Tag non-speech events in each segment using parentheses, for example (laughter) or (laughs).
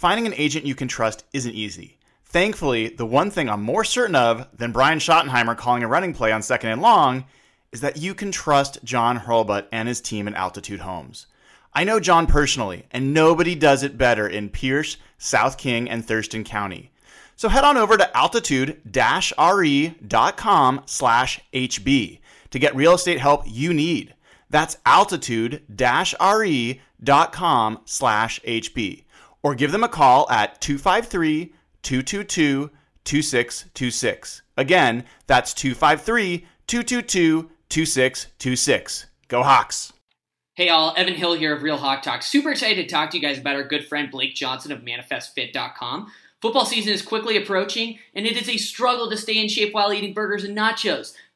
Finding an agent you can trust isn't easy. Thankfully, the one thing I'm more certain of than Brian Schottenheimer calling a running play on second and long is that you can trust John Hurlbut and his team at Altitude Homes. I know John personally, and nobody does it better in Pierce, South King, and Thurston County. So head on over to altitude-re.com slash HB to get real estate help you need. That's altitude-re.com slash HB or give them a call at 253 222 2626. Again, that's 253 222 2626. Go Hawks! Hey all, Evan Hill here of Real Hawk Talk. Super excited to talk to you guys about our good friend Blake Johnson of ManifestFit.com. Football season is quickly approaching, and it is a struggle to stay in shape while eating burgers and nachos.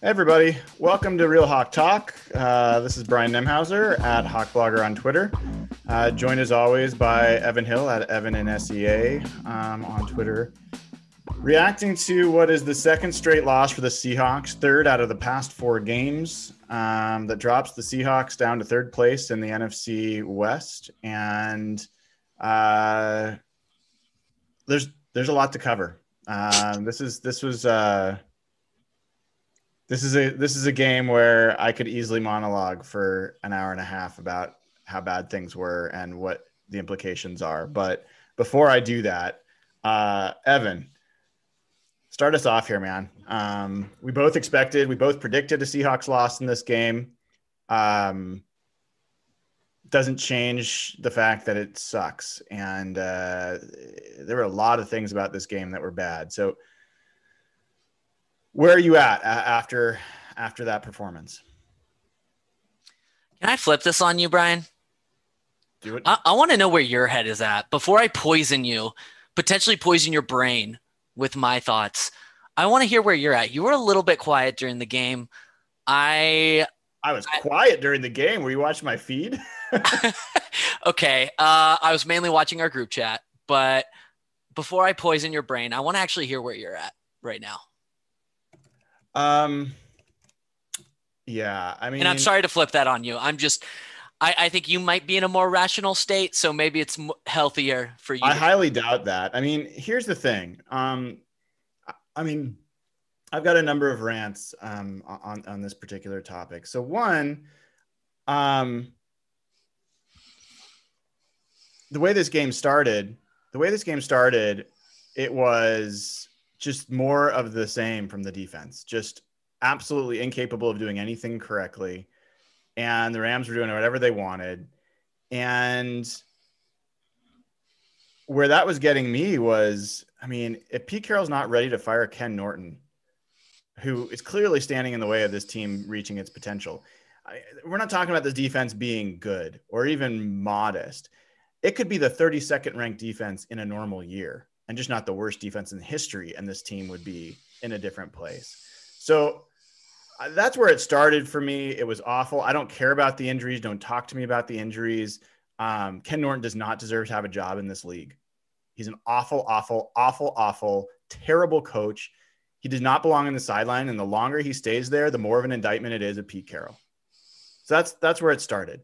Hey everybody, welcome to Real Hawk Talk. Uh, this is Brian Nemhauser at Hawk Blogger on Twitter. Uh, joined as always by Evan Hill at Evan and SEA um, on Twitter. Reacting to what is the second straight loss for the Seahawks, third out of the past four games, um, that drops the Seahawks down to third place in the NFC West, and uh, there's there's a lot to cover. Um, this is this was. This is a this is a game where I could easily monologue for an hour and a half about how bad things were and what the implications are. But before I do that, uh, Evan, start us off here, man. Um, we both expected, we both predicted a Seahawks loss in this game. Um, doesn't change the fact that it sucks, and uh, there were a lot of things about this game that were bad. So where are you at after after that performance? Can I flip this on you, Brian? Do it. I, I want to know where your head is at before I poison you, potentially poison your brain with my thoughts. I want to hear where you're at. You were a little bit quiet during the game. I I was I, quiet during the game. Were you watching my feed? (laughs) (laughs) okay. Uh, I was mainly watching our group chat, but before I poison your brain, I want to actually hear where you're at right now. Um, yeah, I mean, and I'm sorry to flip that on you. I'm just, I, I think you might be in a more rational state, so maybe it's healthier for you. I highly doubt that. I mean, here's the thing. Um, I mean, I've got a number of rants um, on on this particular topic. So one, um, the way this game started, the way this game started, it was just more of the same from the defense. Just absolutely incapable of doing anything correctly. And the Rams were doing whatever they wanted. And where that was getting me was, I mean, if Pete Carroll's not ready to fire Ken Norton, who is clearly standing in the way of this team reaching its potential, I, we're not talking about this defense being good or even modest. It could be the 32nd ranked defense in a normal year and just not the worst defense in history. And this team would be in a different place. So uh, that's where it started for me. It was awful. I don't care about the injuries. Don't talk to me about the injuries. Um, Ken Norton does not deserve to have a job in this league. He's an awful, awful, awful, awful, terrible coach. He does not belong in the sideline. And the longer he stays there, the more of an indictment it is of Pete Carroll. So that's that's where it started.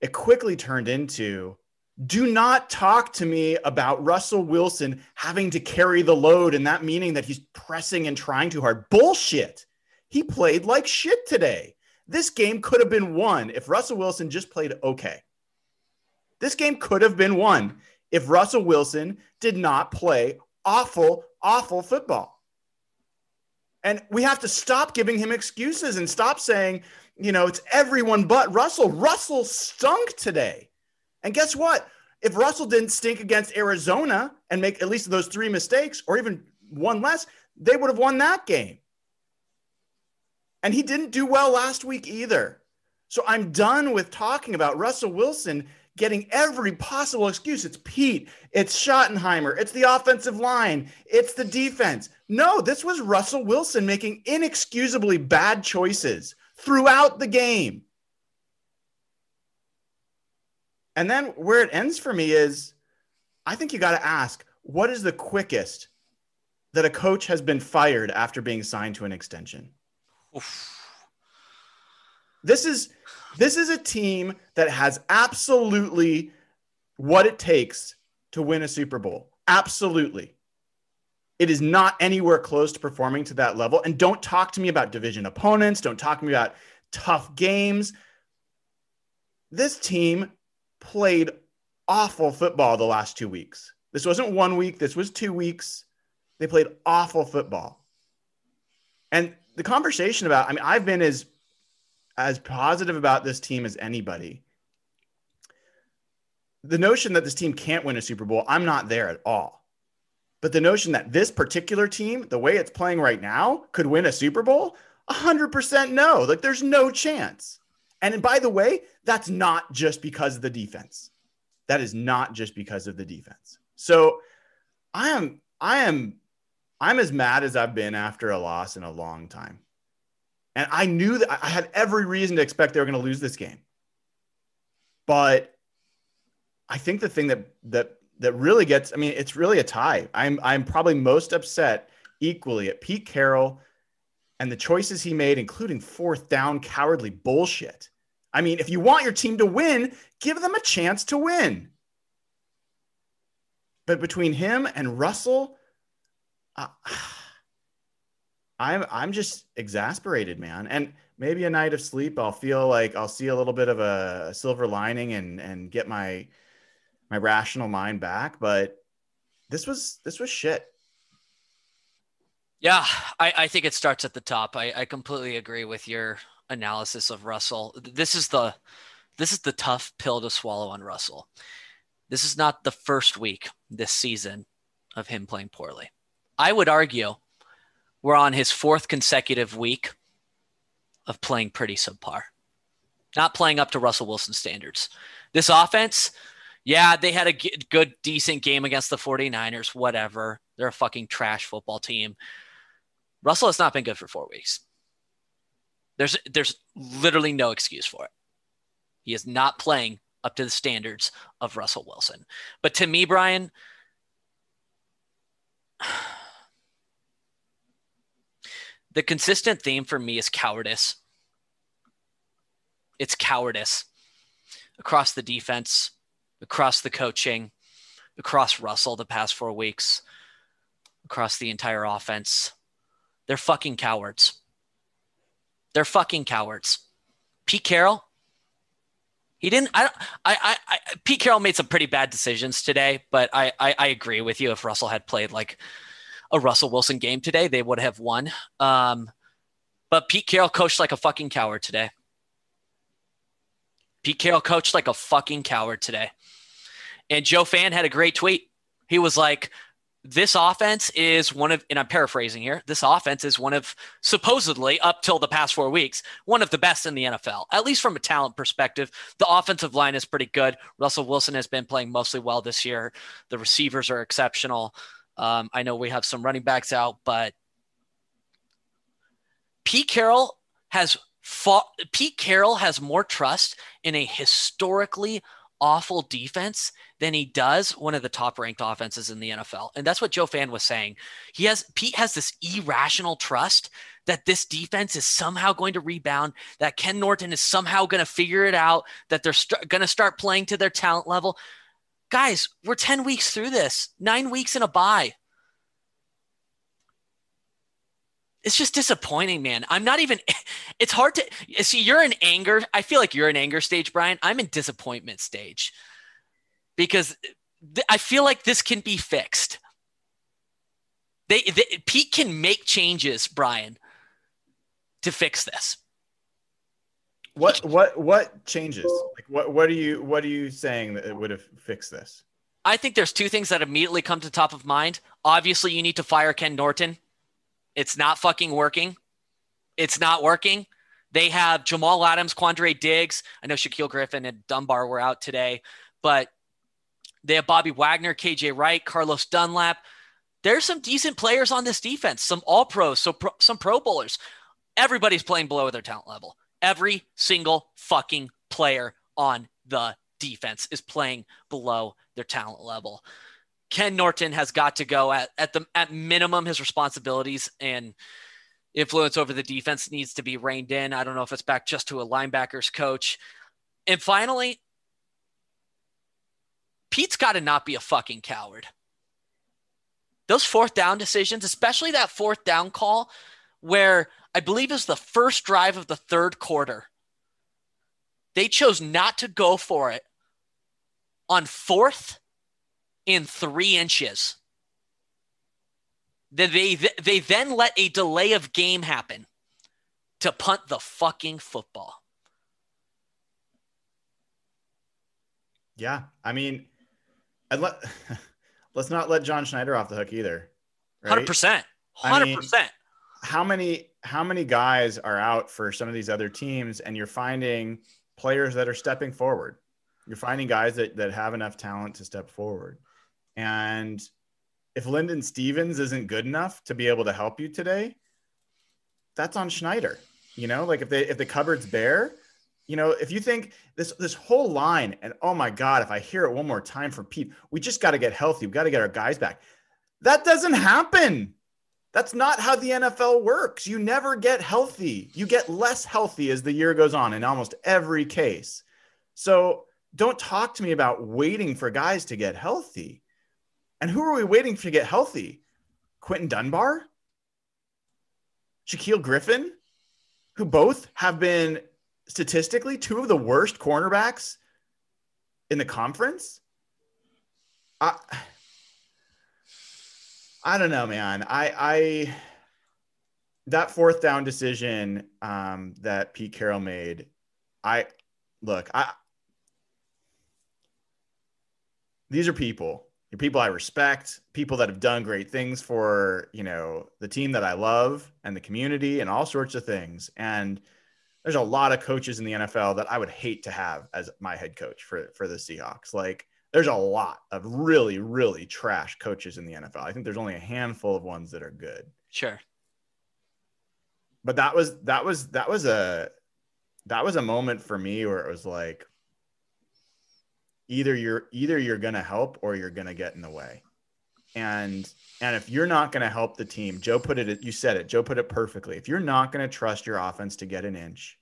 It quickly turned into do not talk to me about Russell Wilson having to carry the load and that meaning that he's pressing and trying too hard. Bullshit. He played like shit today. This game could have been won if Russell Wilson just played okay. This game could have been won if Russell Wilson did not play awful, awful football. And we have to stop giving him excuses and stop saying, you know, it's everyone but Russell. Russell stunk today. And guess what? If Russell didn't stink against Arizona and make at least those three mistakes or even one less, they would have won that game. And he didn't do well last week either. So I'm done with talking about Russell Wilson getting every possible excuse. It's Pete, it's Schottenheimer, it's the offensive line, it's the defense. No, this was Russell Wilson making inexcusably bad choices throughout the game. And then where it ends for me is I think you got to ask what is the quickest that a coach has been fired after being signed to an extension? Oof. This is this is a team that has absolutely what it takes to win a Super Bowl. Absolutely. It is not anywhere close to performing to that level. And don't talk to me about division opponents. Don't talk to me about tough games. This team played awful football the last two weeks. This wasn't one week, this was two weeks. They played awful football. And the conversation about, I mean, I've been as as positive about this team as anybody. The notion that this team can't win a Super Bowl, I'm not there at all. But the notion that this particular team, the way it's playing right now, could win a Super Bowl, 100% no. Like there's no chance. And by the way, that's not just because of the defense. That is not just because of the defense. So I am I am I'm as mad as I've been after a loss in a long time. And I knew that I had every reason to expect they were going to lose this game. But I think the thing that that that really gets, I mean, it's really a tie. I'm I'm probably most upset equally at Pete Carroll and the choices he made, including fourth down cowardly bullshit. I mean, if you want your team to win, give them a chance to win. But between him and Russell, uh, (sighs) I'm I'm just exasperated, man. And maybe a night of sleep, I'll feel like I'll see a little bit of a silver lining and and get my my rational mind back. But this was this was shit. Yeah, I, I think it starts at the top. I, I completely agree with your analysis of Russell. This is the this is the tough pill to swallow on Russell. This is not the first week this season of him playing poorly. I would argue we're on his fourth consecutive week of playing pretty subpar, not playing up to Russell Wilson standards. This offense, yeah, they had a good, decent game against the 49ers, whatever. They're a fucking trash football team. Russell has not been good for four weeks. There's there's literally no excuse for it. He is not playing up to the standards of Russell Wilson. But to me, Brian, (sighs) the consistent theme for me is cowardice. It's cowardice across the defense, across the coaching, across Russell the past four weeks, across the entire offense. They're fucking cowards. They're fucking cowards. Pete Carroll, he didn't. I, I, I, Pete Carroll made some pretty bad decisions today, but I, I, I agree with you. If Russell had played like a Russell Wilson game today, they would have won. Um, but Pete Carroll coached like a fucking coward today. Pete Carroll coached like a fucking coward today. And Joe Fann had a great tweet. He was like, this offense is one of, and I'm paraphrasing here, this offense is one of supposedly up till the past four weeks, one of the best in the NFL, at least from a talent perspective. The offensive line is pretty good. Russell Wilson has been playing mostly well this year. The receivers are exceptional. Um, I know we have some running backs out, but Pete Carroll has fought, Pete Carroll has more trust in a historically awful defense than he does one of the top ranked offenses in the NFL. And that's what Joe Fann was saying. He has Pete has this irrational trust that this defense is somehow going to rebound, that Ken Norton is somehow going to figure it out, that they're st- going to start playing to their talent level guys, we're 10 weeks through this, nine weeks in a bye. It's just disappointing, man. I'm not even, (laughs) it's hard to see. You're in anger. I feel like you're in anger stage, Brian. I'm in disappointment stage. because th- I feel like this can be fixed. They, they Pete can make changes, Brian, to fix this. What what what changes? Like what what are you what are you saying that it would have fixed this? I think there's two things that immediately come to top of mind. Obviously, you need to fire Ken Norton. It's not fucking working. It's not working. They have Jamal Adams, Quandre Diggs. I know Shaquill Griffin and Dunbar were out today, but they have Bobby Wagner, KJ Wright, Carlos Dunlap. There's some decent players on this defense, some all pros, so pro, some pro bowlers. Everybody's playing below their talent level. Every single fucking player on the defense is playing below their talent level. Ken Norton has got to go at, at the at minimum his responsibilities and influence over the defense needs to be reined in. I don't know if it's back just to a linebackers coach. And finally, Pete's got to not be a fucking coward. Those fourth down decisions, especially that fourth down call where I believe is the first drive of the third quarter. They chose not to go for it on fourth in three inches. Then they they then let a delay of game happen to punt the fucking football. Yeah, I mean, and let (laughs) let's not let John Schneider off the hook either. Hundred percent, hundred percent. How many how many guys are out for some of these other teams, and you're finding players that are stepping forward. You're finding guys that that have enough talent to step forward, and if Linden Stevens isn't good enough to be able to help you today, that's on Schneider. You know, like if they if the cupboard's bare, you know, if you think this this whole line, and oh my God, if I hear it one more time from Pete, we just got to get healthy. We got to get our guys back. That doesn't happen. That's not how the NFL works. You never get healthy. You get less healthy as the year goes on in almost every case. So don't talk to me about waiting for guys to get healthy. And who are we waiting for to get healthy? Quinton Dunbar? Shaquill Griffin? Who both have been statistically two of the worst cornerbacks in the conference? I I don't know, man. I I that fourth down decision um, that Pete Carroll made, I look, I these are people you're people I respect, people that have done great things for, you know, the team that I love and the community and all sorts of things. And there's a lot of coaches in the NFL that I would hate to have as my head coach for for the Seahawks. Like there's a lot of really really trash coaches in the NFL. I think there's only a handful of ones that are good. Sure. But that was that was that was a that was a moment for me where it was like either you're either you're going to help or you're going to get in the way. And and if you're not going to help the team joe put it you said it joe put it perfectly. If you're not going to trust your offense to get an inch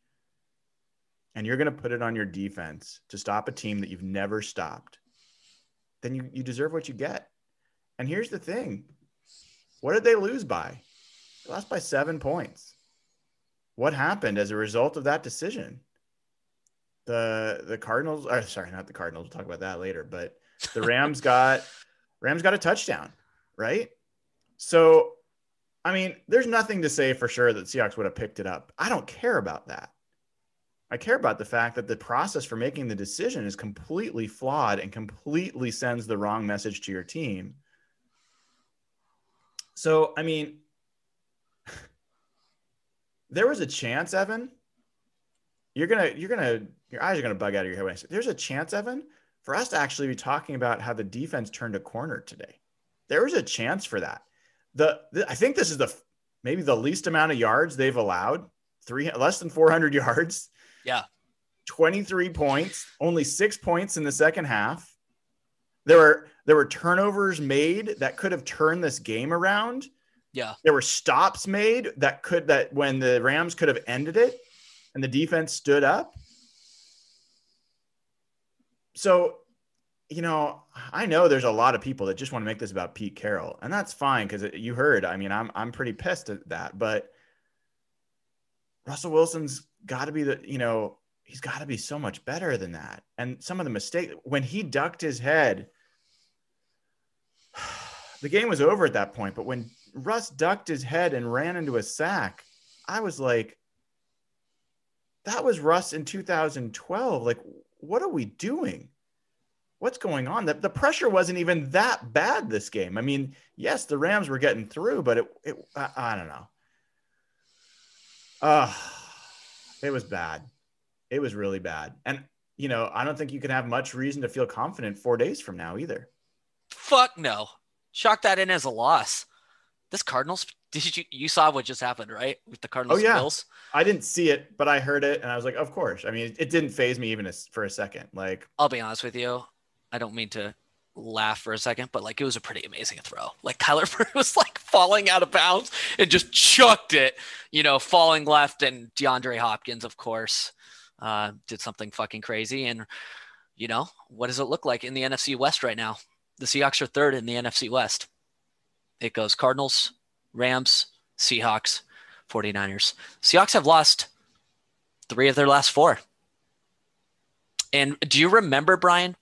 and you're going to put it on your defense to stop a team that you've never stopped then you, you deserve what you get. And here's the thing. What did they lose by? They lost by seven points. What happened as a result of that decision the the Cardinals or sorry, not the Cardinals, we'll talk about that later, but the Rams got (laughs) Rams got a touchdown, right? So I mean, there's nothing to say for sure that Seahawks would have picked it up. I don't care about that. I care about the fact that the process for making the decision is completely flawed and completely sends the wrong message to your team. So, I mean, (laughs) there was a chance, Evan. You're gonna, you're gonna your eyes are going to bug out of your head when I say there's a chance, Evan, for us to actually be talking about how the defense turned a corner today. There was a chance for that. The, the I think this is the maybe the least amount of yards they've allowed, three less than 400 (laughs) yards. Yeah. 23 points, only six points in the second half. There were there were turnovers made that could have turned this game around. Yeah. There were stops made that could that when the Rams could have ended it and the defense stood up so you know, I know there's a lot of people that just want to make this about Pete Carroll, and that's fine because uh, you heard. I mean, I'm I'm pretty pissed at that, but Russell Wilson's got to be the you know he's got to be so much better than that. And some of the mistakes when he ducked his head, (sighs) the game was over at that point. But when Russ ducked his head and ran into a sack, I was like, that was Russ in 2012. Like, what are we doing? What's going on? The, the pressure wasn't even that bad this game. I mean, yes, the Rams were getting through, but it, it I, I don't know. Uh, it was bad. It was really bad. And, you know, I don't think you can have much reason to feel confident four days from now either. Fuck no. Chalk that in as a loss. This Cardinals, did you you saw what just happened, right? With the Cardinals oh, yeah. Bills. I didn't see it, but I heard it and I was like, of course. I mean, it, didn't phase me even for a second. Like, I'll be honest with you. I don't mean to laugh for a second, but like it was a pretty amazing throw. Like (laughs) Kyler Murray was like falling out of bounds and just chucked it, you know, falling left. And DeAndre Hopkins, of course, uh, did something fucking crazy. And, you know, what does it look like in the NFC West right now? The Seahawks are third in the NFC West. It goes Cardinals, Rams, Seahawks, 49ers. Seahawks have lost three of their last four. And do you remember, Brian?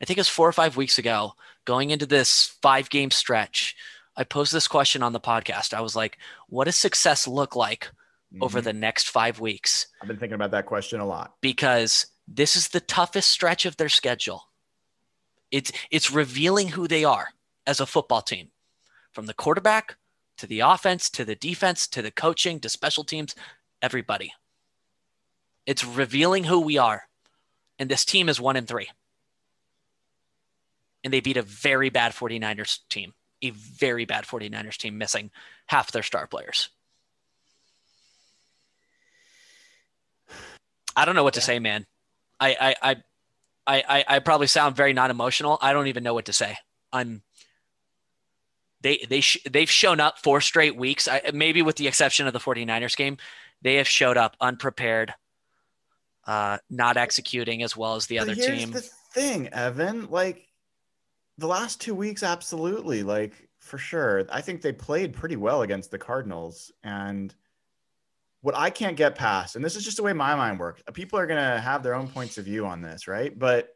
I think it was four or five weeks ago, going into this five game stretch. I posed this question on the podcast. I was like, what does success look like mm-hmm. over the next five weeks? I've been thinking about that question a lot. Because this is the toughest stretch of their schedule. It's it's revealing who they are as a football team. From the quarterback to the offense to the defense to the coaching to special teams, everybody. It's revealing who we are. And this team is one and three. And they beat a very bad 49ers team, a very bad 49ers team missing half their star players. I don't know what to say, man. I, I, I, I, I probably sound very non emotional. I don't even know what to say. I'm they they sh- they've shown up four straight weeks. I, maybe with the exception of the 49ers game, they have showed up unprepared, uh, not executing as well as the but other here's team. The thing, Evan, like the last two weeks, absolutely, like for sure. I think they played pretty well against the Cardinals, and what I can't get past, and this is just the way my mind works. People are gonna have their own points of view on this, right? But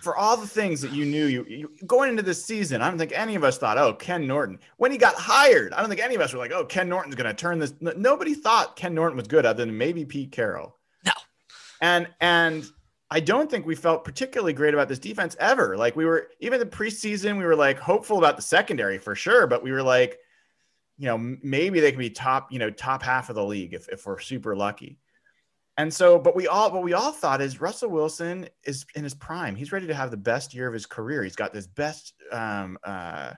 for all the things that you knew you, you, going into this season, I don't think any of us thought, oh, Ken Norton. When he got hired, I don't think any of us were like, oh, Ken Norton's going to turn this. Nobody thought Ken Norton was good other than maybe Pete Carroll. No. And and I don't think we felt particularly great about this defense ever. Like we were even the preseason, we were like hopeful about the secondary for sure, but we were like, you know, maybe they can be top, you know, top half of the league if, if we're super lucky. And so, but we all, what we all thought is Russell Wilson is in his prime. He's ready to have the best year of his career. He's got this best, um, uh,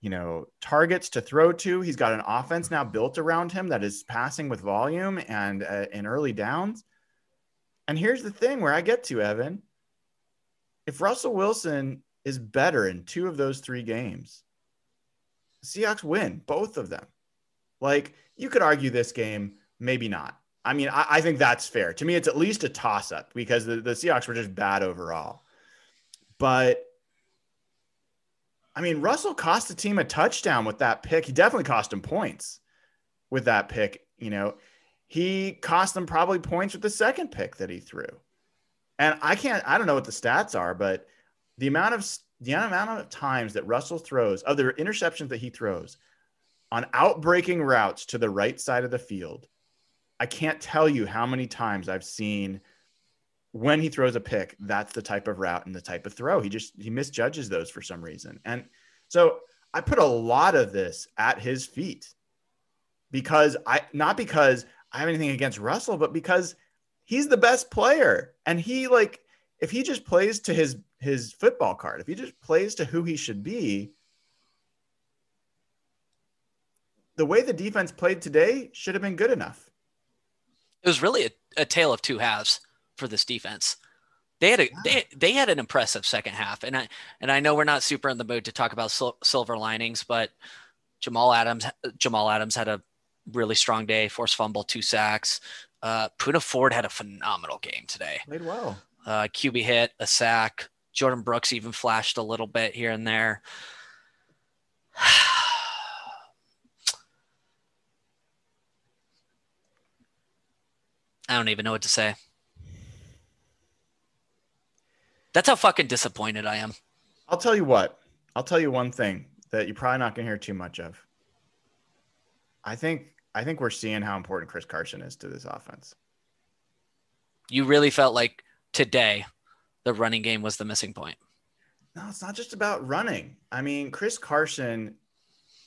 you know, targets to throw to. He's got an offense now built around him that is passing with volume and uh, in early downs. And here's the thing where I get to Evan. If Russell Wilson is better in two of those three games, Seahawks win both of them. Like you could argue this game, maybe not I mean, I, I, think that's fair. To me, it's at least a toss up because the, the Seahawks were just bad overall. But I mean, Russell cost the team a touchdown with that pick. He definitely cost him points with that pick. You know, he cost them probably points with the second pick that he threw. And I can't, I don't know what the stats are, but the amount of the amount of times that Russell throws, of the interceptions that he throws on outbreaking routes to the right side of the field I can't tell you how many times I've seen when he throws a pick, that's the type of route and the type of throw. He just he misjudges those for some reason. And so I put a lot of this at his feet because I not because I have anything against Russell, but because he's the best player. And he like if he just plays to his his football card, if he just plays to who he should be, the way the defense played today should have been good enough it was really a, a tale of two halves for this defense. They had a they, they had an impressive second half, and I and I know we're not super in the mood to talk about sil- silver linings, but Jamal Adams Jamal Adams had a really strong day, forced fumble, two sacks. Uh, Poona Ford had a phenomenal game today. Played well. Uh, QB hit, a sack. Jordyn Brooks even flashed a little bit here and there. (sighs) (sighs) (sighs) I don't even know what to say. That's how fucking disappointed I am. I'll tell you what. I'll tell you one thing that you're probably not going to hear too much of. I think I think we're seeing how important Chris Carson is to this offense. You really felt like today the running game was the missing point. No, it's not just about running. I mean, Chris Carson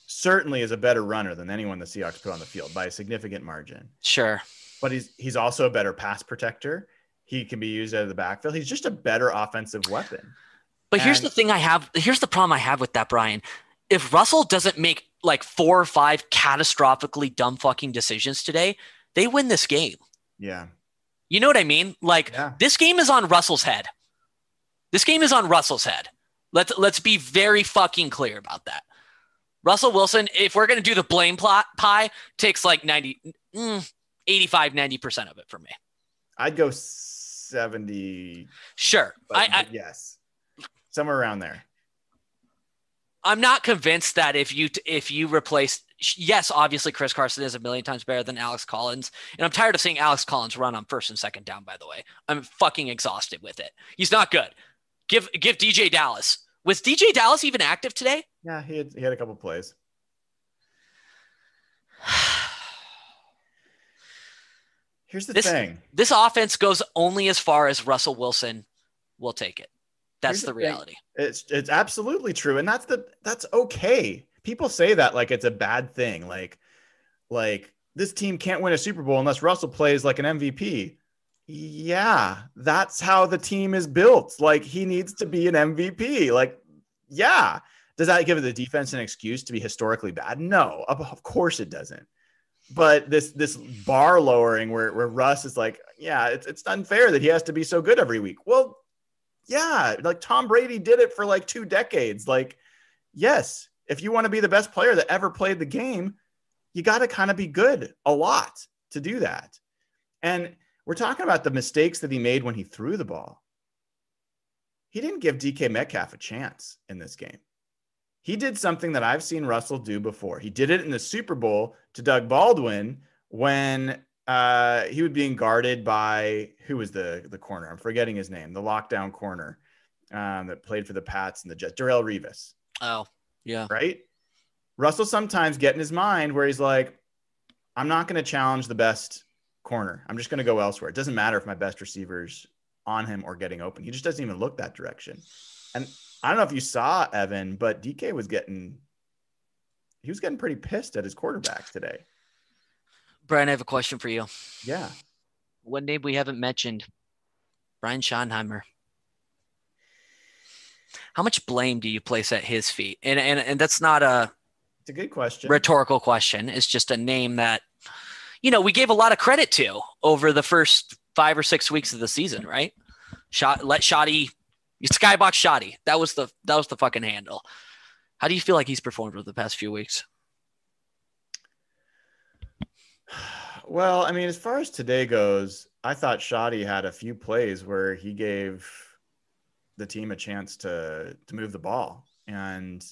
certainly is a better runner than anyone the Seahawks put on the field by a significant margin. Sure. But he's he's also a better pass protector. He can be used out of the backfield. He's just a better offensive weapon. But here's the thing I have here's the problem I have with that, Brian. If Russell doesn't make like four or five catastrophically dumb fucking decisions today, they win this game. Yeah. You know what I mean? Like Yeah. this game is on Russell's head. This game is on Russell's head. Let's let's be very fucking clear about that. Russell Wilson, if we're gonna do the blame plot pie, takes like 90, mm, 85, 90% of it for me. I'd go 70 Sure. but, I, I yes. Somewhere around there. I'm not convinced that if you if you replace yes, obviously Chris Carson is a million times better than Alex Collins, and I'm tired of seeing Alex Collins run on first and second down. By the way, I'm fucking exhausted with it. He's not good. Give give DeeJay Dallas. Was DeeJay Dallas even active today? Yeah, he had, he had a couple plays. (sighs) (sighs) (sighs) Here's the This- thing. This offense goes only as far as Russell Wilson will take it. That's Here's the the reality. It's it's absolutely true, and that's the that's okay. People say that like it's a bad thing, like like this team can't win a Super Bowl unless Russell plays like an MVP. Yeah, that's how the team is built. Like he needs to be an MVP. Like, yeah. Does that give the defense an excuse to be historically bad? No, of course it doesn't. But this this bar lowering where, where Russ is like, yeah, it's it's unfair that he has to be so good every week. Well, yeah, like Tom Brady did it for like two decades. Like, yes, if you want to be the best player that ever played the game, you got to kind of be good a lot to do that. And we're talking about the mistakes that he made when he threw the ball. He didn't give DK Metcalf a chance in this game. He did something that I've seen Russell do before. He did it in the Super Bowl to Doug Baldwin when uh, he was being guarded by who was the the corner? I'm forgetting his name. The lockdown corner um, that played for the Pats and the Jets. Darrelle Revis, Oh, yeah. right? Russell sometimes get in his mind where he's like, I'm not going to challenge the best corner. I'm just going to go elsewhere. It doesn't matter if my best receivers on him or getting open. He just doesn't even look that direction. And I don't know if you saw Evan, but DK was getting he was getting pretty pissed at his quarterback today. Brian, I have a question for you. Yeah. One name we haven't mentioned Brian Schottenheimer. How much blame do you place at his feet? And, and, and that's not a It's a good question. rhetorical question. It's just a name that, you know, we gave a lot of credit to over the first five or six weeks of the season, right? Shot, let Schotty, Skybox Schotty. That was the that was the fucking handle. How do you feel like he's performed over the past few weeks? Well, I mean, as far as today goes, I thought Schotty had a few plays where he gave the team a chance to to move the ball. And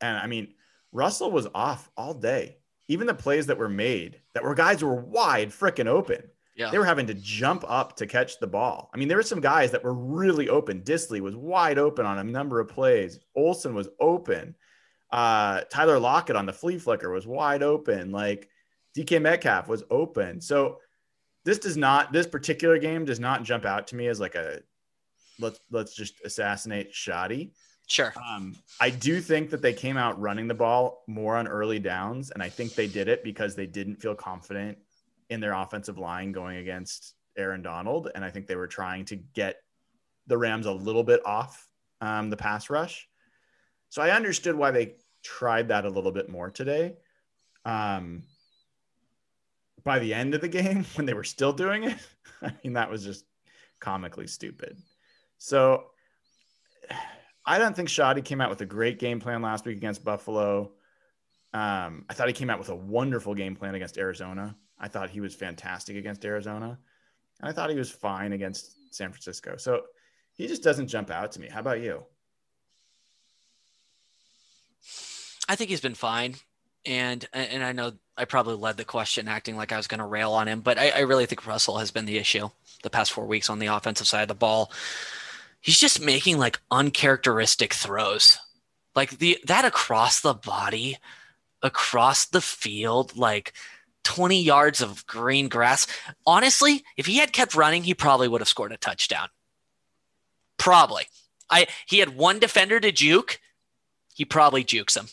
and I mean, Russell was off all day. Even the plays that were made that were guys were wide freaking open. Yeah. They were having to jump up to catch the ball. I mean, there were some guys that were really open. Dissly was wide open on a number of plays. Olsen was open. Uh, Tyler Lockett on the flea flicker was wide open. Like DK Metcalf was open. So this does not this particular game does not jump out to me as like a let's let's just assassinate Schotty. Sure. Um, I do think that they came out running the ball more on early downs, and I think they did it because they didn't feel confident in their offensive line going against Aaron Donald, and I think they were trying to get the Rams a little bit off um, the pass rush. So I understood why they tried that a little bit more today. Um, by the end of the game, (laughs) when they were still doing it, (laughs) I mean that was just comically stupid. So (sighs) I don't think Schotty came out with a great game plan last week against Buffalo. Um, I thought he came out with a wonderful game plan against Arizona. I thought he was fantastic against Arizona. And I thought he was fine against San Francisco. So he just doesn't jump out to me. How about you? I think he's been fine, and and I know I probably led the question acting like I was going to rail on him, but I, I really think Russell has been the issue the past four weeks on the offensive side of the ball. He's just making like uncharacteristic throws, like the that across the body, across the field, like 20 yards of green grass. Honestly, if he had kept running, he probably would have scored a touchdown. Probably. I he had one defender to juke. He probably jukes him.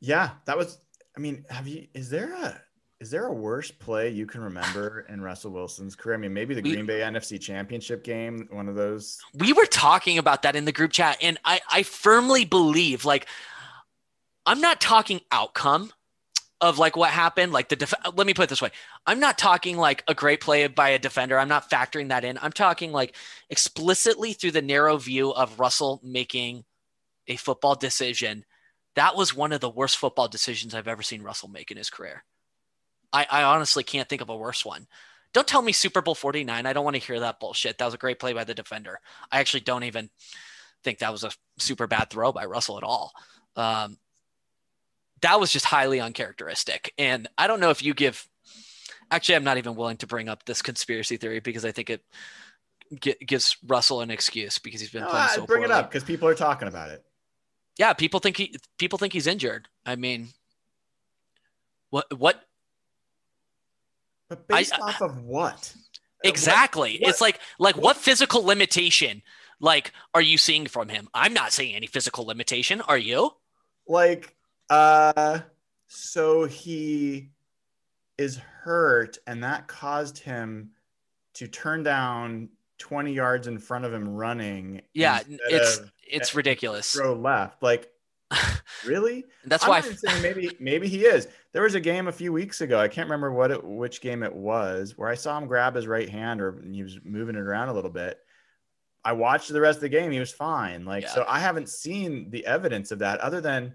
Yeah, that was. I mean, have you? Is there a is there a worse play you can remember in Russell Wilson's career? I mean, maybe the we, Green Bay NFC Championship game, one of those. We were talking about that in the group chat, and I I firmly believe like I'm not talking outcome of like what happened like the def- let me put it this way. I'm not talking like a great play by a defender. I'm not factoring that in. I'm talking like explicitly through the narrow view of russell making a football decision. That was one of the worst football decisions i've ever seen russell make in his career. I, I honestly can't think of a worse one. Don't tell me super bowl 49 i don't want to hear that bullshit. That was a great play by the defender. I actually don't even think that was a super bad throw by russell at all. Um, that was just highly uncharacteristic. And I don't know if you give. Actually, I'm not even willing to bring up this conspiracy theory because I think it gives Russell an excuse because he's been no, playing so. Bring poorly. it up because people are talking about it. Yeah, people think he people think he's injured. I mean, what what? But based I, off of what? Exactly. What, what, it's like like what? what physical limitation like are you seeing from him? I'm not seeing any physical limitation. Are you? Like uh, so he is hurt, and that caused him to turn down 20 yards in front of him running. Yeah, it's it's ridiculous. Throw left, like (laughs) really? That's I'm why saying maybe maybe he is. There was a game a few weeks ago. I can't remember what it, which game it was, where I saw him grab his right hand or he was moving it around a little bit. I watched the rest of the game. He was fine. Like yeah. so, I haven't seen the evidence of that other than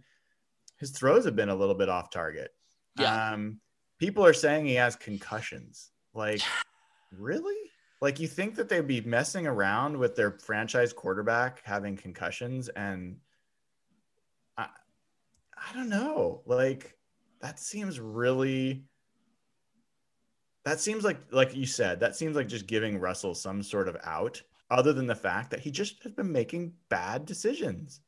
his throws have been a little bit off target. Yeah. Um, people are saying he has concussions. Like, really? Like, you think that they'd be messing around with their franchise quarterback having concussions? And I, I don't know. Like, that seems really. That seems like, like you said, that seems like just giving Russell some sort of out, other than the fact that he just has been making bad decisions.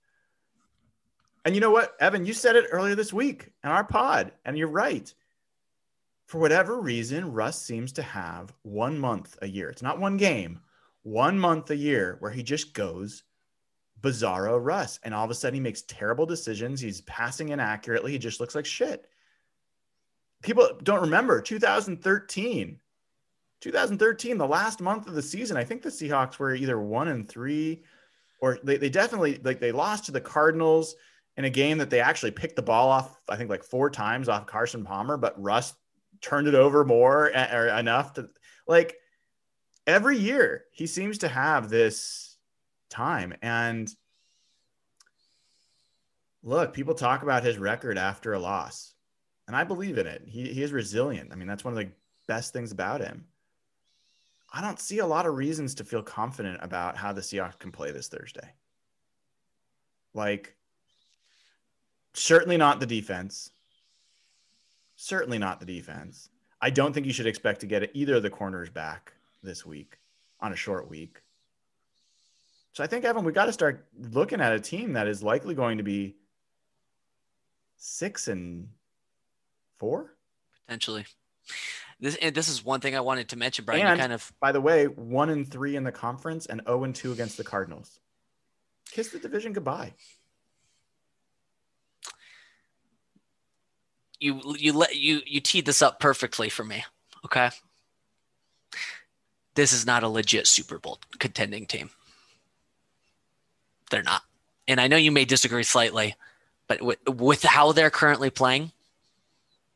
And you know what, Evan, you said it earlier this week in our pod, and you're right. For whatever reason, Russ seems to have one month a year. It's not one game, one month a year where he just goes bizarro Russ. And all of a sudden, he makes terrible decisions. He's passing inaccurately. He just looks like shit. People don't remember 2013. 2013, the last month of the season, I think the Seahawks were either one and three, or they, they definitely like they lost to the Cardinals in a game that they actually picked the ball off, I think like four times off Carson Palmer, but Russ turned it over more or enough to like every year he seems to have this time. And look, people talk about his record after a loss, and I believe in it. He, he is resilient. I mean, that's one of the best things about him. I don't see a lot of reasons to feel confident about how the Seahawks can play this Thursday. Like, Certainly not the defense. Certainly not the defense. I don't think you should expect to get either of the corners back this week on a short week. So I think, Evan, we got to start looking at a team that is likely going to be six and four. Potentially. This this is one thing I wanted to mention, Brian. And, kind of by the way, one and three in the conference and 0 and two against the Cardinals. Kiss the division goodbye. You you let you you teed this up perfectly for me. Okay. This is not a legit Super Bowl contending team. They're not. And I know you may disagree slightly, but with, with how they're currently playing,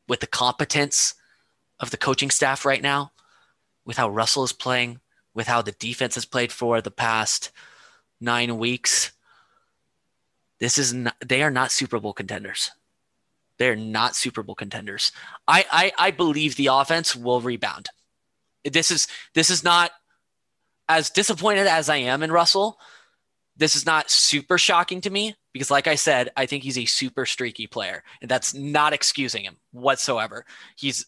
with the competence of the coaching staff right now, with how Russell is playing, with how the defense has played for the past nine weeks, this is not, they are not Super Bowl contenders. They're not Super Bowl contenders. I, I I believe the offense will rebound. This is this is not as disappointed as I am in Russell. This is not super shocking to me because, like I said, I think he's a super streaky player, and that's not excusing him whatsoever. He's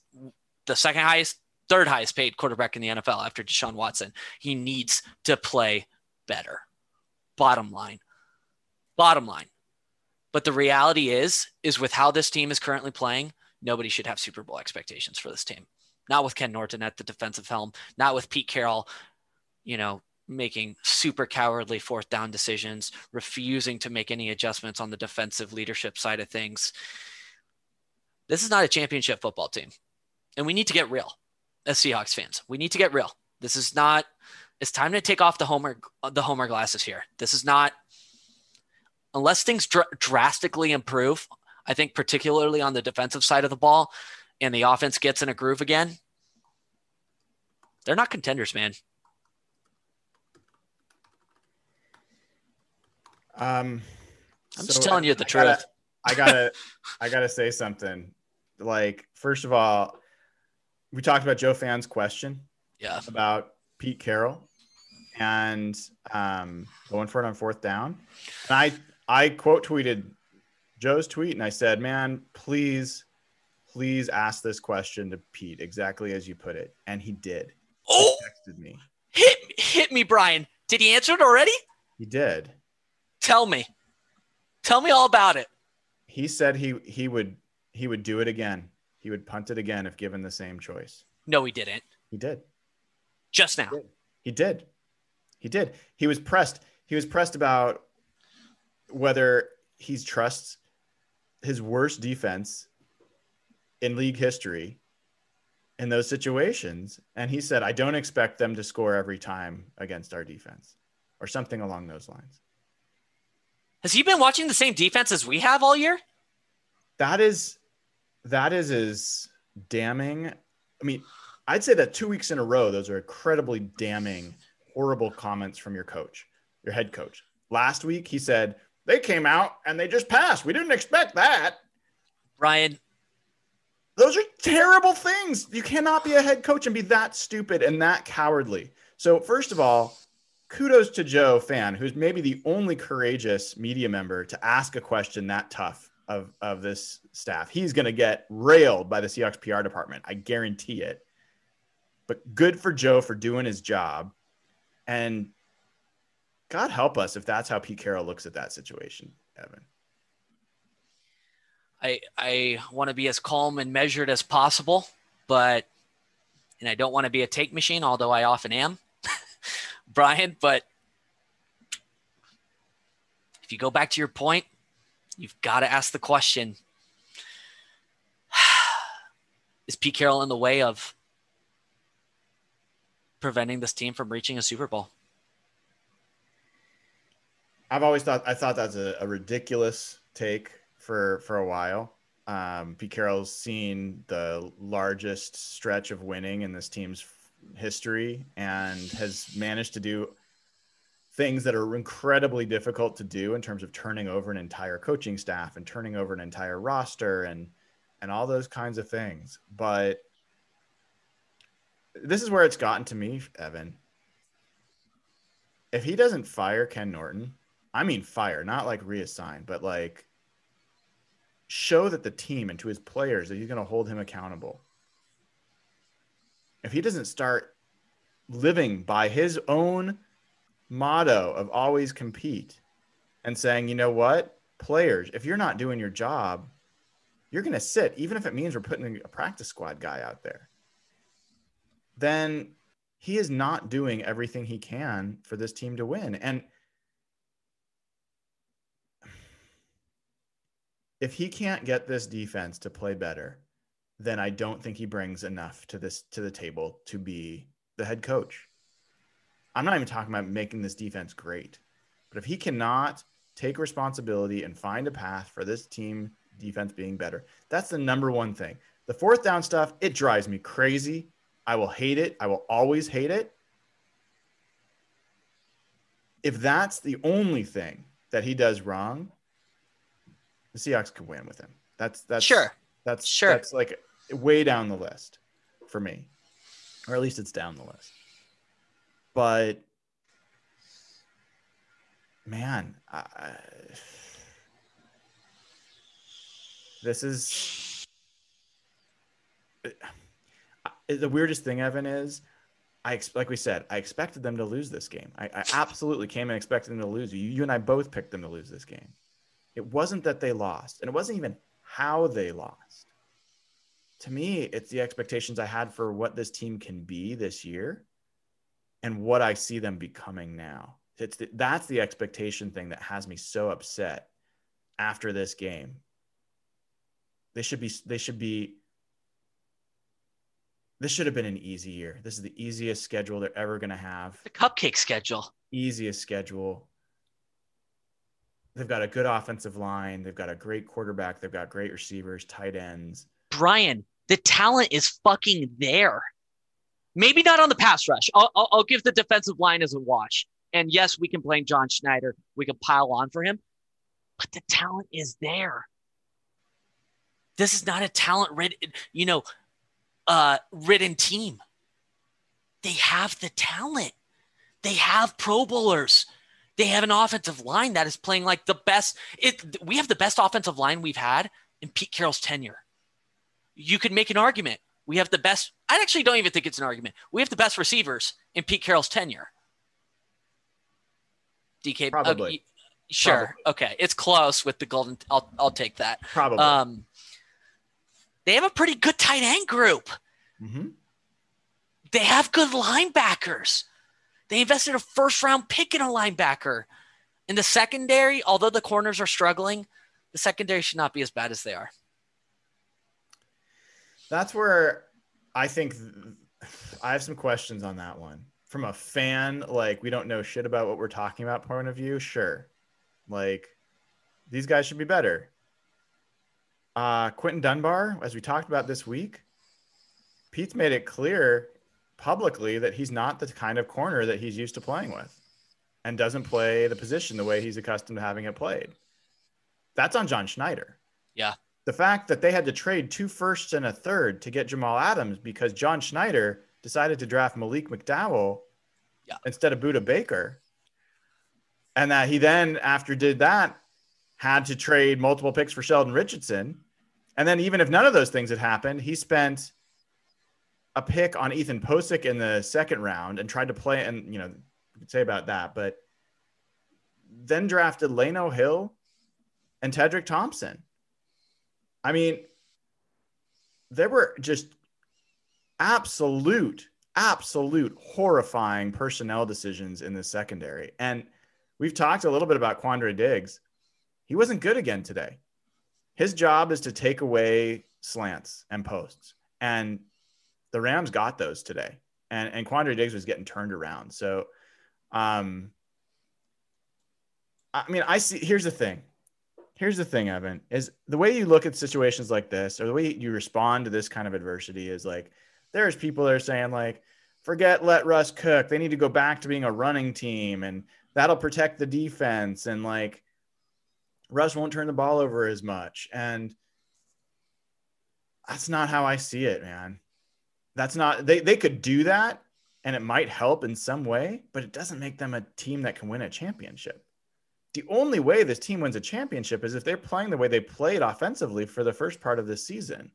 the second highest, third highest paid quarterback in the NFL after Deshaun Watson. He needs to play better. Bottom line. Bottom line. But the reality is, is with how this team is currently playing, nobody should have Super Bowl expectations for this team. Not with Ken Norton at the defensive helm, not with Pete Carroll, you know, making super cowardly fourth down decisions, refusing to make any adjustments on the defensive leadership side of things. This is not a championship football team. And we need to get real as Seahawks fans. We need to get real. This is not it's time to take off the homer the homer glasses here. This is not unless things dr- drastically improve. I think particularly on the defensive side of the ball and the offense gets in a groove again. They're not contenders, man. Um, I'm so just telling you the I truth. Gotta, I gotta, (laughs) I gotta say something. Like, first of all, we talked about Joe Fann's question. Yeah. About Pete Carroll and um, going for it on fourth down. And I, I quote tweeted Joe's tweet and I said, "Man, please, please ask this question to Pete exactly as you put it." And he did. Oh, he texted me. Hit, hit me, Brian. Did he answer it already? He did. Tell me. Tell me all about it. He said he he would he would do it again. He would punt it again if given the same choice. No, he didn't. He did. Just now. He did. He did. He did. He was pressed. He was pressed about whether he trusts his worst defense in league history in those situations. And he said, I don't expect them to score every time against our defense or something along those lines. Has he been watching the same defense as we have all year? That is that is as damning. I mean, I'd say that two weeks in a row, those are incredibly damning, horrible comments from your coach, your head coach. Last week, he said, they came out and they just passed. We didn't expect that. Ryan. Those are terrible things. You cannot be a head coach and be that stupid and that cowardly. So, first of all, kudos to Joe Fann, who's maybe the only courageous media member to ask a question that tough of, of this staff. He's going to get railed by the Seahawks PR department. I guarantee it. But good for Joe for doing his job. And God help us if that's how Pete Carroll looks at that situation, Evan. I I want to be as calm and measured as possible, but and I don't want to be a take machine, although I often am. (laughs) Brian, but if you go back to your point, you've got to ask the question (sighs) Is Pete Carroll in the way of preventing this team from reaching a Super Bowl? I've always thought I thought that's a, a ridiculous take for for a while. Um, Pete Carroll's seen the largest stretch of winning in this team's history and has managed to do things that are incredibly difficult to do in terms of turning over an entire coaching staff and turning over an entire roster and and all those kinds of things. But this is where it's gotten to me, Evan. If he doesn't fire Ken Norton, I mean fire, not like reassign, but like show that the team and to his players that he's going to hold him accountable if he doesn't start living by his own motto of always compete and saying, you know what, players, if you're not doing your job, you're going to sit, even if it means we're putting a practice squad guy out there, then he is not doing everything he can for this team to win. And if he can't get this defense to play better, then I don't think he brings enough to this to the table to be the head coach. I'm not even talking about making this defense great, but if he cannot take responsibility and find a path for this team defense being better, that's the number one thing. The fourth down stuff, it drives me crazy. I will hate it. I will always hate it. If that's the only thing that he does wrong, the Seahawks could win with him. That's that's sure. That's sure. That's like way down the list for me, or at least it's down the list. But man, I, this is uh, the weirdest thing, Evan, is I like we said, I expected them to lose this game. I, I absolutely came and expected them to lose. You, you and I both picked them to lose this game. It wasn't that they lost, and it wasn't even how they lost. To me, it's the expectations I had for what this team can be this year and what I see them becoming now. It's the, that's the expectation thing that has me so upset after this game. They should be they should be this should have been an easy year. This is the easiest schedule they're ever going to have. The cupcake schedule. Easiest schedule. They've got a good offensive line. They've got a great quarterback. They've got great receivers, tight ends. Brian, the talent is fucking there. Maybe not on the pass rush. I'll, I'll, I'll give the defensive line as a watch. And yes, we can blame John Schneider. We can pile on for him, but the talent is there. This is not a talent ridden, you know, uh, ridden team. They have the talent. They have Pro Bowlers. They have an offensive line that is playing like the best. It we have the best offensive line we've had in Pete Carroll's tenure. You could make an argument. We have the best. I actually don't even think it's an argument. We have the best receivers in Pete Carroll's tenure. DK, probably. Uh, sure. Probably. Okay, it's close with the golden. I'll I'll take that. Probably. Um, they have a pretty good tight end group. Mm-hmm. They have good linebackers. They invested a first round pick in a linebacker. In the secondary, although the corners are struggling, the secondary should not be as bad as they are. That's where I think I have some questions on that one. From a fan, like we don't know shit about what we're talking about point of view, sure. Like these guys should be better. Uh, Quinton Dunbar, as we talked about this week, Pete's made it clear publicly that he's not the kind of corner that he's used to playing with and doesn't play the position the way he's accustomed to having it played. That's on John Schneider. Yeah. The fact that they had to trade two firsts and a third to get Jamal Adams because John Schneider decided to draft Malik McDowell yeah. instead of Budda Baker. And that he then, after did that, had to trade multiple picks for Sheldon Richardson. And then even if none of those things had happened, he spent a pick on Ethan Pocic in the second round and tried to play and you know you could say about that, but then drafted Delano Hill and Tedric Thompson. I mean, there were just absolute, absolute horrifying personnel decisions in the secondary. And we've talked a little bit about Quandre Diggs. He wasn't good again today. His job is to take away slants and posts. And the Rams got those today. And and Quandre Diggs was getting turned around. So um I mean, I see here's the thing. Here's the thing, Evan, is the way you look at situations like this or the way you respond to this kind of adversity is like there's people that are saying like forget let Russ cook. They need to go back to being a running team and that'll protect the defense and like Russ won't turn the ball over as much. And that's not how I see it, man. That's not they they could do that and it might help in some way, but it doesn't make them a team that can win a championship. The only way this team wins a championship is if they're playing the way they played offensively for the first part of this season.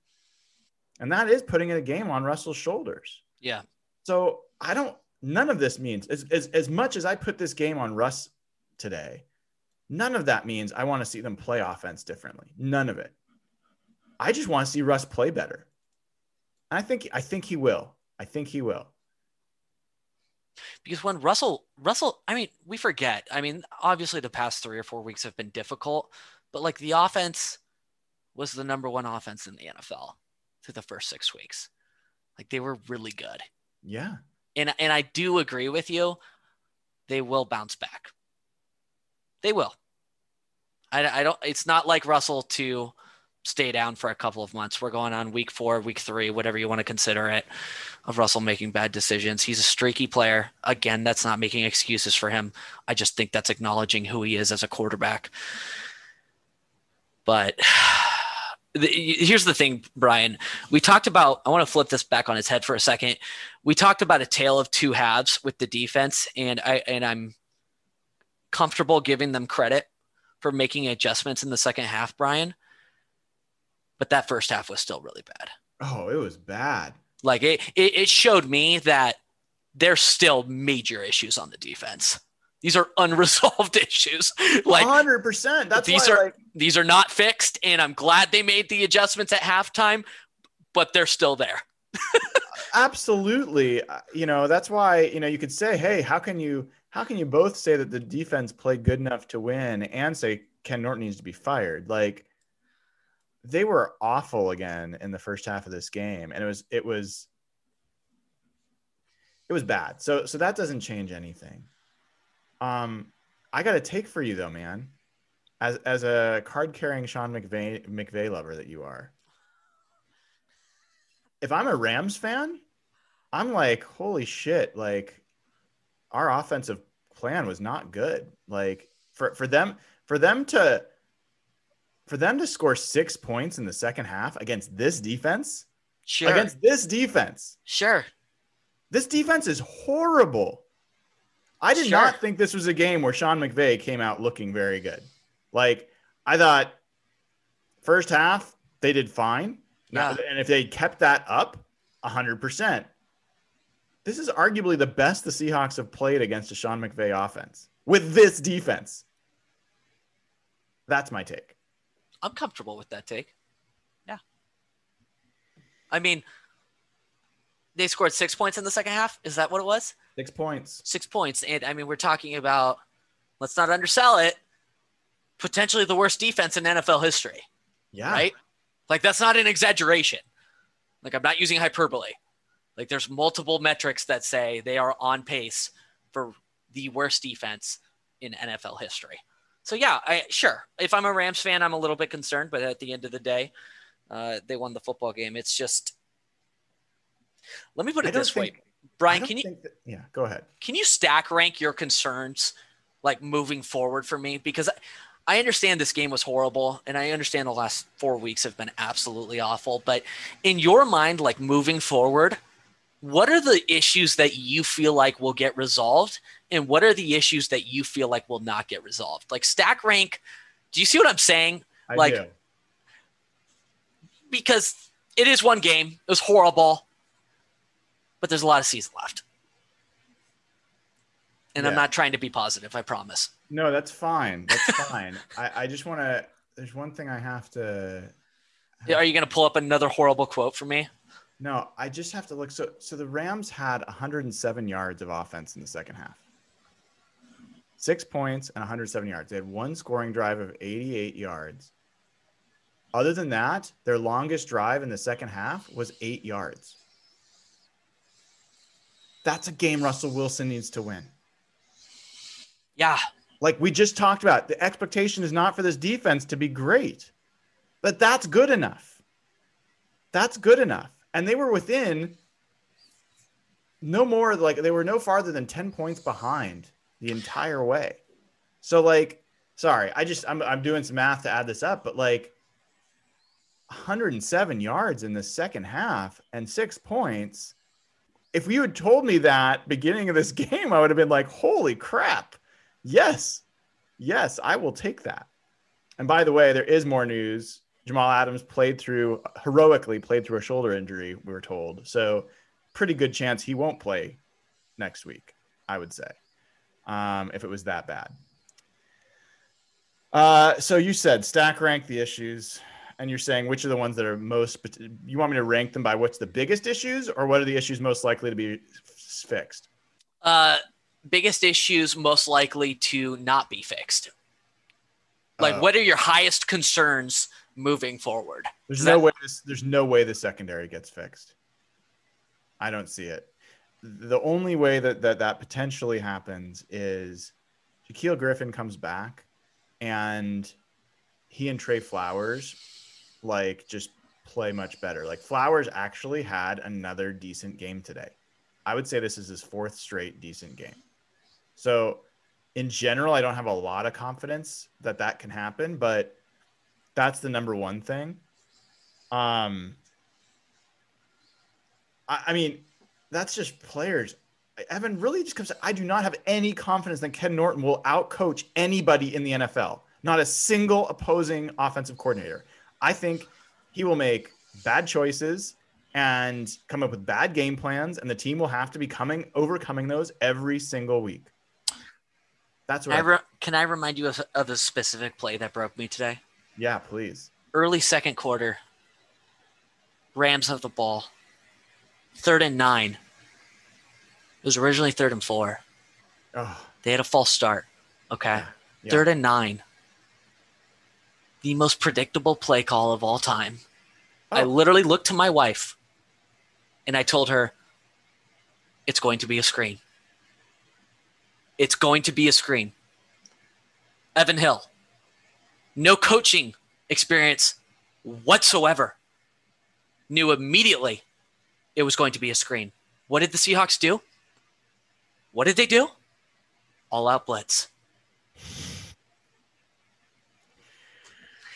And that is putting a game on Russell's shoulders. Yeah. So I don't none of this means as, as, as much as I put this game on Russ today, None of that means I want to see them play offense differently. None of it. I just want to see Russ play better. I think I think he will. I think he will. Because when Russell Russell, I mean, we forget. I mean, obviously the past 3 or 4 weeks have been difficult, but like the offense was the number 1 offense in the NFL through the first 6 weeks. Like they were really good. Yeah. And and I do agree with you. They will bounce back. They will. I, I don't. It's not like Russell to stay down for a couple of months. We're going on week four, week three, whatever you want to consider it, of Russell making bad decisions. He's a streaky player. Again, that's not making excuses for him. I just think that's acknowledging who he is as a quarterback. But (sighs) here's the thing, Brian. We talked about, I want to flip this back on his head for a second. We talked about a tale of two halves with the defense, and I and I'm comfortable giving them credit for making adjustments in the second half, Brian. But that first half was still really bad. Oh, it was bad. Like it, it, it showed me that there's still major issues on the defense. These are (laughs) unresolved issues. (laughs) Like 100%. That's these why, are like, these are not fixed, and I'm glad they made the adjustments at halftime, but they're still there. (laughs) absolutely. Uh, You know, that's why, you know, you could say, hey, how can you how can you both say that the defense played good enough to win and say Ken Norton needs to be fired? Like they were awful again in the first half of this game. And it was it was it was bad. So so that doesn't change anything. Um I got a take for you though, man. As as a card carrying Sean McVay McVay lover that you are. If I'm a Rams fan, I'm like, holy shit, like our offensive plan was not good. Like for for them for them to for them to score 6 points in the second half against this defense, Sure, against this defense. sure. This defense is horrible. I did Sure. not think this was a game where Sean McVay came out looking very good. Like I thought first half they did fine. Yeah. And if they kept that up 100%. This is arguably the best the Seahawks have played against a Sean McVay offense with this defense. That's my take. I'm comfortable with that take. Yeah. I mean, they scored six points in the second half. Is that what it was? 6 points. Six points. And I mean, we're talking about, let's not undersell it, potentially the worst defense in NFL history, Yeah. right? Like, that's not an exaggeration. Like, I'm not using hyperbole. Like, there's multiple metrics that say they are on pace for the worst defense in NFL history. So yeah, I sure. If I'm a Rams fan, I'm a little bit concerned, but at the end of the day, uh, they won the football game. It's just let me put it this way, think- I Brian. Can you that- yeah, go ahead. can you stack rank your concerns like moving forward for me? Because I, I understand this game was horrible, and I understand the last four weeks have been absolutely awful. But in your mind, like moving forward, what are the issues that you feel like will get resolved, and what are the issues that you feel like will not get resolved? Like stack rank. Do you see what I'm saying? I Like- do. Because it is one game. It was horrible, but there's a lot of season left. And I'm not trying to be positive. I promise. No, that's fine. That's (laughs) fine. I, I just want to. There's one thing I have to. Are you going to pull up another horrible quote for me? No, I just have to look. So, so the Rams had 107 yards of offense in the second half. Six points and 107 yards. They had one scoring drive of 88 yards. Other than that, their longest drive in the second half was eight yards. That's a game Russell Wilson needs to win. Yeah. like we just talked about, the expectation is not for this defense to be great, but that's good enough. That's good enough. And they were within no more, like they were no farther than 10 points behind the entire way. So, like, sorry, I just, I'm, I'm doing some math to add this up, but like 107 yards in the second half and six points. If you had told me that beginning of this (laughs) game, I would have been like, holy crap. Yes. Yes, I will take that. And by the way, there is more news. Jamal Adams played through heroically played through a shoulder injury, we were told. So pretty good chance he won't play next week, I would say. Um, if it was that bad. Uh, so you said stack rank the issues, and you're saying which are the ones that are most. You want me to rank them by what's the biggest issues, or what are the issues most likely to be fixed? Uh, biggest issues most likely to not be fixed. Like, Uh, what are your highest concerns moving forward? There's Is no way. This, there's no way the secondary gets fixed. I don't see it. The only way that that, that potentially happens is Shaquill Griffin comes back, and he and Tre Flowers like just play much better. Like Flowers actually had another decent game today. I would say this is his fourth straight decent game. So, in general, I don't have a lot of confidence that that can happen, but that's the number one thing. Um, I, I mean, that's just players. Evan really just comes. I do not have any confidence that Ken Norton will outcoach anybody in the NFL. Not a single opposing offensive coordinator. I think he will make bad choices and come up with bad game plans, and the team will have to be coming overcoming those every single week. That's I, re- can I remind you of, of a specific play that broke me today? Yeah, please. Early second quarter, Rams have the ball. Third and nine. It was originally third and four. Oh, They had a false start. Okay. yeah. Third and nine. The most predictable play call of all time. I Oh. literally looked to my wife and I told her, it's going to be a screen. It's going to be a screen. Evan Hill, no coaching experience whatsoever, knew immediately it was going to be a screen. What did the Seahawks do? What did they do? All out blitz.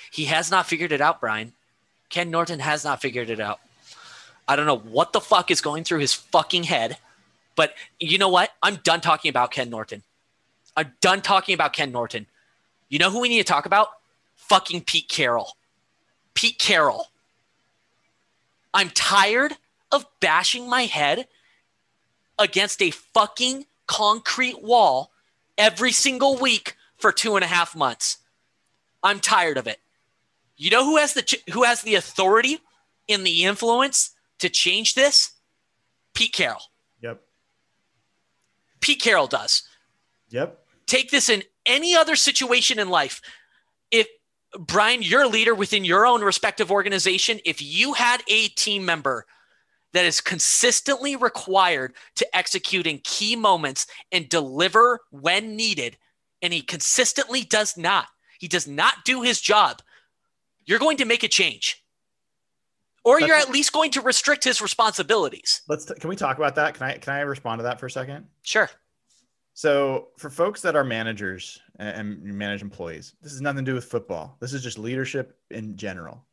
He has not figured it out, Brian. Ken Norton has not figured it out. I don't know what the fuck is going through his fucking head, but you know what? I'm done talking about Ken Norton. I'm done talking about Ken Norton. You know who we need to talk about? Fucking Pete Carroll. Pete Carroll. I'm tired of bashing my head against a fucking concrete wall every single week for two and a half months. I'm tired of it. You know who has the ch- who has the authority and the influence to change this? Pete Carroll. Yep. Pete Carroll does. Yep. Take this in any other situation in life. If Brian, you're a leader within your own respective organization, if you had a team member that is consistently required to execute in key moments and deliver when needed, and he consistently does not, he does not do his job, you're going to make a change. Or you're at least going to restrict his responsibilities. Let's. T- can we talk about that? Can I? Can I respond to that for a second? Sure. So, for folks that are managers and, manage employees, this has nothing to do with football. This is just leadership in general.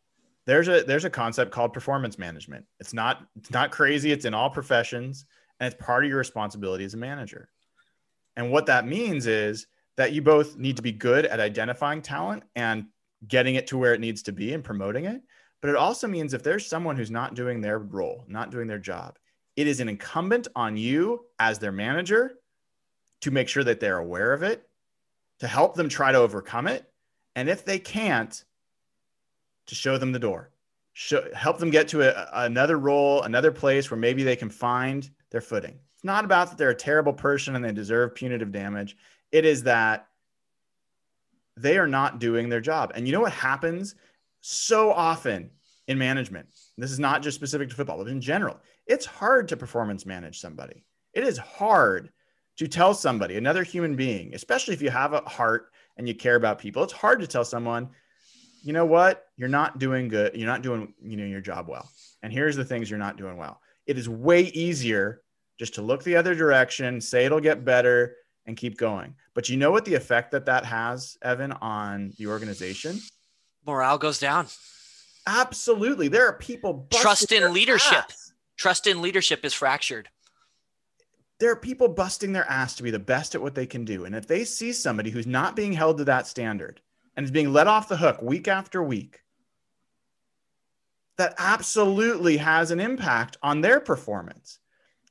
There's a there's a concept called performance management. It's not it's not crazy. It's in all professions, and it's part of your responsibility as a manager. And what that means is that you both need to be good at identifying talent and getting it to where it needs to be and promoting it. But it also means if there's someone who's not doing their role, not doing their job, it is an incumbent on you as their manager to make sure that they're aware of it, to help them try to overcome it. And if they can't, to show them the door, show, help them get to a, another role, another place where maybe they can find their footing. It's not about that they're a terrible person and they deserve punitive damage. It is that they are not doing their job. And you know what happens so often in management? This is not just specific to football, but in general, it's hard to performance manage somebody. It is hard to tell somebody, another human being, especially if you have a heart and you care about people, it's hard to tell someone, you know what, you're not doing good, you're not doing, you know, your job well. And here's the things you're not doing well. It is way easier just to look the other direction, say it'll get better, and keep going. But you know what the effect that that has, Evan, on the organization? Morale goes down. Absolutely. There are people Trust in leadership. ass. Trust in leadership is fractured. There are people busting their ass to be the best at what they can do. And if they see somebody who's not being held to that standard and is being let off the hook week after week, that absolutely has an impact on their performance.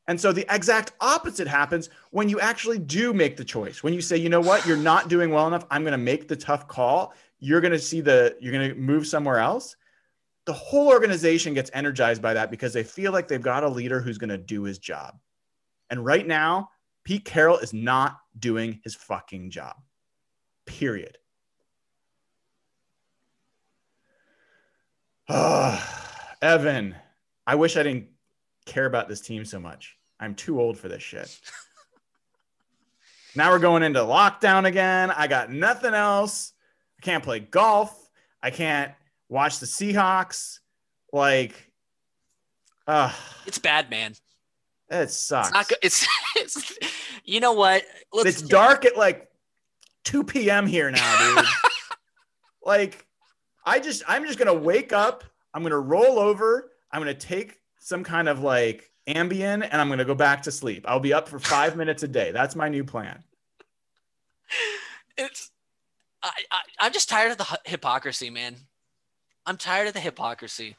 And so the exact opposite happens when you actually do make the choice. When you say, you know what, you're not doing well enough, I'm going to make the tough call. You're going to see the, you're going to move somewhere else. The whole organization gets energized by that because they feel like they've got a leader who's going to do his job. And right now, Pete Carroll is not doing his fucking job. Period. Ah, (sighs) Evan, I wish I didn't care about this team so much. I'm too old for this shit. now we're going into lockdown again. I got nothing else. I can't play golf. I can't watch the Seahawks. Like, uh, It's bad, man. It sucks. It's not. (laughs) It's, it's you know what? Let's, it's dark at like 2 p.m. here now, dude. (laughs) like, I just, I'm just gonna wake up. I'm gonna roll over. I'm gonna take some kind of like Ambien, and I'm going to go back to sleep. I'll be up for five (laughs) minutes a day. That's my new plan. It's, I, I, I'm just tired of the hypocrisy, man. I'm tired of the hypocrisy.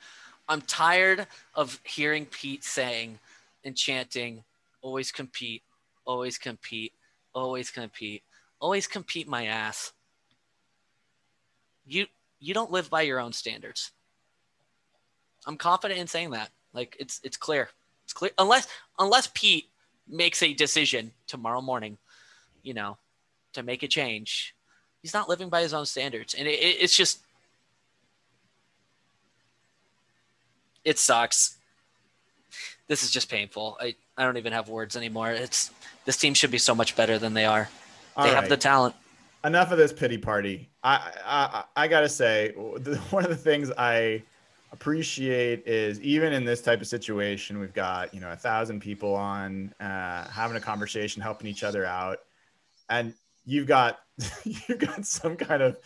I'm tired of hearing Pete saying and chanting, always compete, always compete, always compete, always compete my ass. You you don't live by your own standards. I'm confident in saying that. Like it's it's clear. It's clear unless unless Pete makes a decision tomorrow morning, you know, to make a change. He's not living by his own standards, and it, it, it's just it sucks. This is just painful. I, I don't even have words anymore. It's this team should be so much better than they are. All they have the talent. enough of this pity party. I, I I gotta say, (laughs) one of the things I appreciate is even in this type of situation, we've got you know a thousand people on, uh, having a conversation, helping each other out, and you've got (laughs) you've got some kind of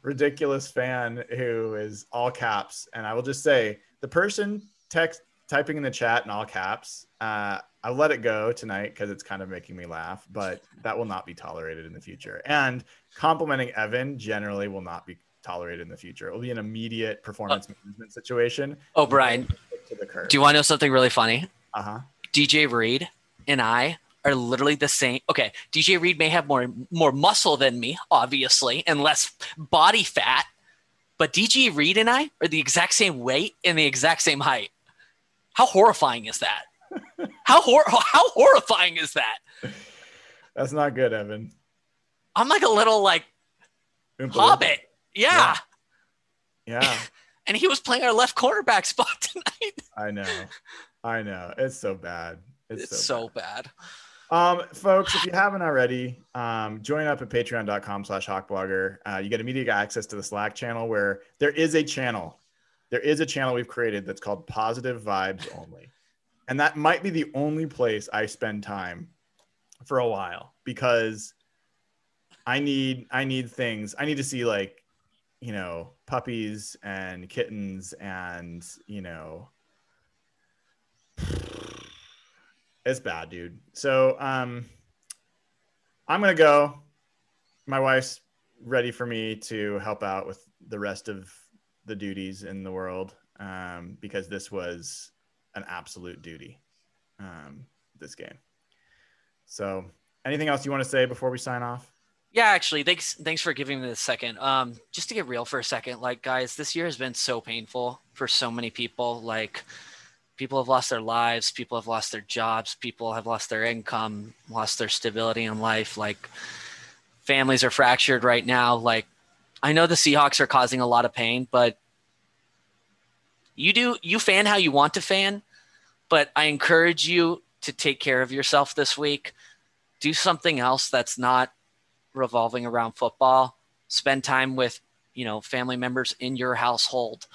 ridiculous fan who is all caps, and I will just say the person text typing in the chat in all caps. Uh, I let it go tonight because it's kind of making me laugh, but that will not be tolerated in the future. And complimenting Evan generally will not be tolerated in the future. It will be an immediate performance management situation. Oh, Brian, To the curb. do you want to know something really funny? uh huh. DJ Reed and I are literally the same. Okay, DJ Reed may have more more muscle than me, obviously, and less body fat, but DJ Reed and I are the exact same weight and the exact same height. How horrifying is that? How hor- how horrifying is that? That's not good, Evan. I'm like a little like Oompa hobbit. Yeah. Yeah. Yeah, (laughs) And he was playing our left cornerback (laughs) spot tonight. I know. I know. It's so bad. It's, It's so, so bad. Um, folks, if you haven't already, um, join up at patreon.com slash hawkblogger. Uh, you get immediate access to the Slack channel where there is a channel. There is a channel we've created that's called Positive Vibes Only. And that might be the only place I spend time for a while because I need I need things. I need to see like, you know, puppies and kittens and, you know, it's bad, dude. So um I'm gonna go. My wife's ready for me to help out with the rest of the duties in the world um, because this was an absolute duty. Um, this game. So, anything else you want to say before we sign off? Yeah, actually, thanks thanks for giving me the second. Um, just to get real for a second, like guys, this year has been so painful for so many people. Like people have lost their lives, people have lost their jobs, people have lost their income, lost their stability in life. Like families are fractured right now. Like I know the Seahawks are causing a lot of pain, but you do you fan how you want to fan, but I encourage you to take care of yourself this week. Do something else that's not revolving around football. Spend time with, you know, family members in your household.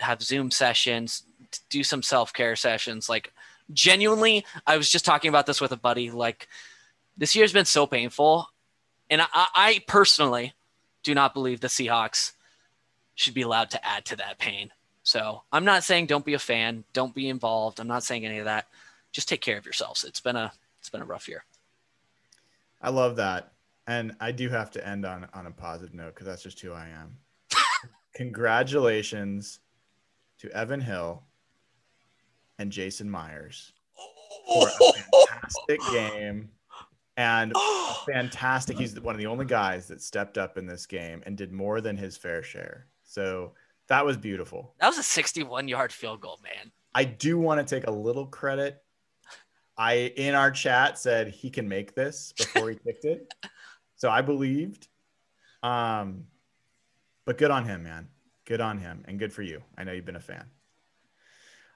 Have Zoom sessions, do some self-care sessions. Like genuinely, I was just talking about this with a buddy. Like this year's been so painful. And I, I personally do not believe the Seahawks should be allowed to add to that pain. So I'm not saying don't be a fan, don't be involved. I'm not saying any of that. Just take care of yourselves. It's been a it's been a rough year. I love that. And I do have to end on, on a positive note because that's just who I am. (laughs) Congratulations to Evan Hill and Jason Myers for a (laughs) fantastic game and (gasps) fantastic. He's one of the only guys that stepped up in this game and did more than his fair share. So that was beautiful. That was a 61 yard field goal, man. I do want to take a little credit. I in our chat said he can make this before he kicked it. (laughs) So I believed. Um but good on him, man. Good on him and good for you. I know you've been a fan.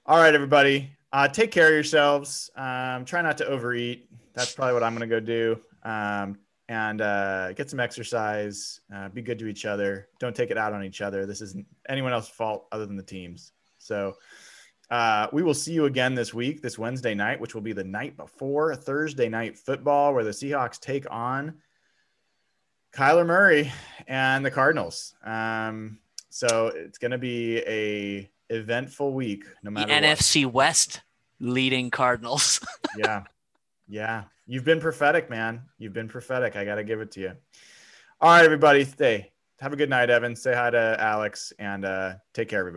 All right, everybody. Uh, take care of yourselves. Um, try not to overeat. That's probably what I'm going to go do. Um, and uh, get some exercise. Uh, be good to each other. Don't take it out on each other. This isn't anyone else's fault other than the teams. So uh, we will see you again this week, this Wednesday night, which will be the night before Thursday night football, where the Seahawks take on Kyler Murray and the Cardinals. Um, so it's going to be a eventful week, no The matter what. NFC West leading Cardinals. (laughs) yeah. Yeah. You've been prophetic, man. You've been prophetic. I got to give it to you. All right, everybody. Stay. Have a good night, Evan. Say hi to Alex and uh, take care, everybody.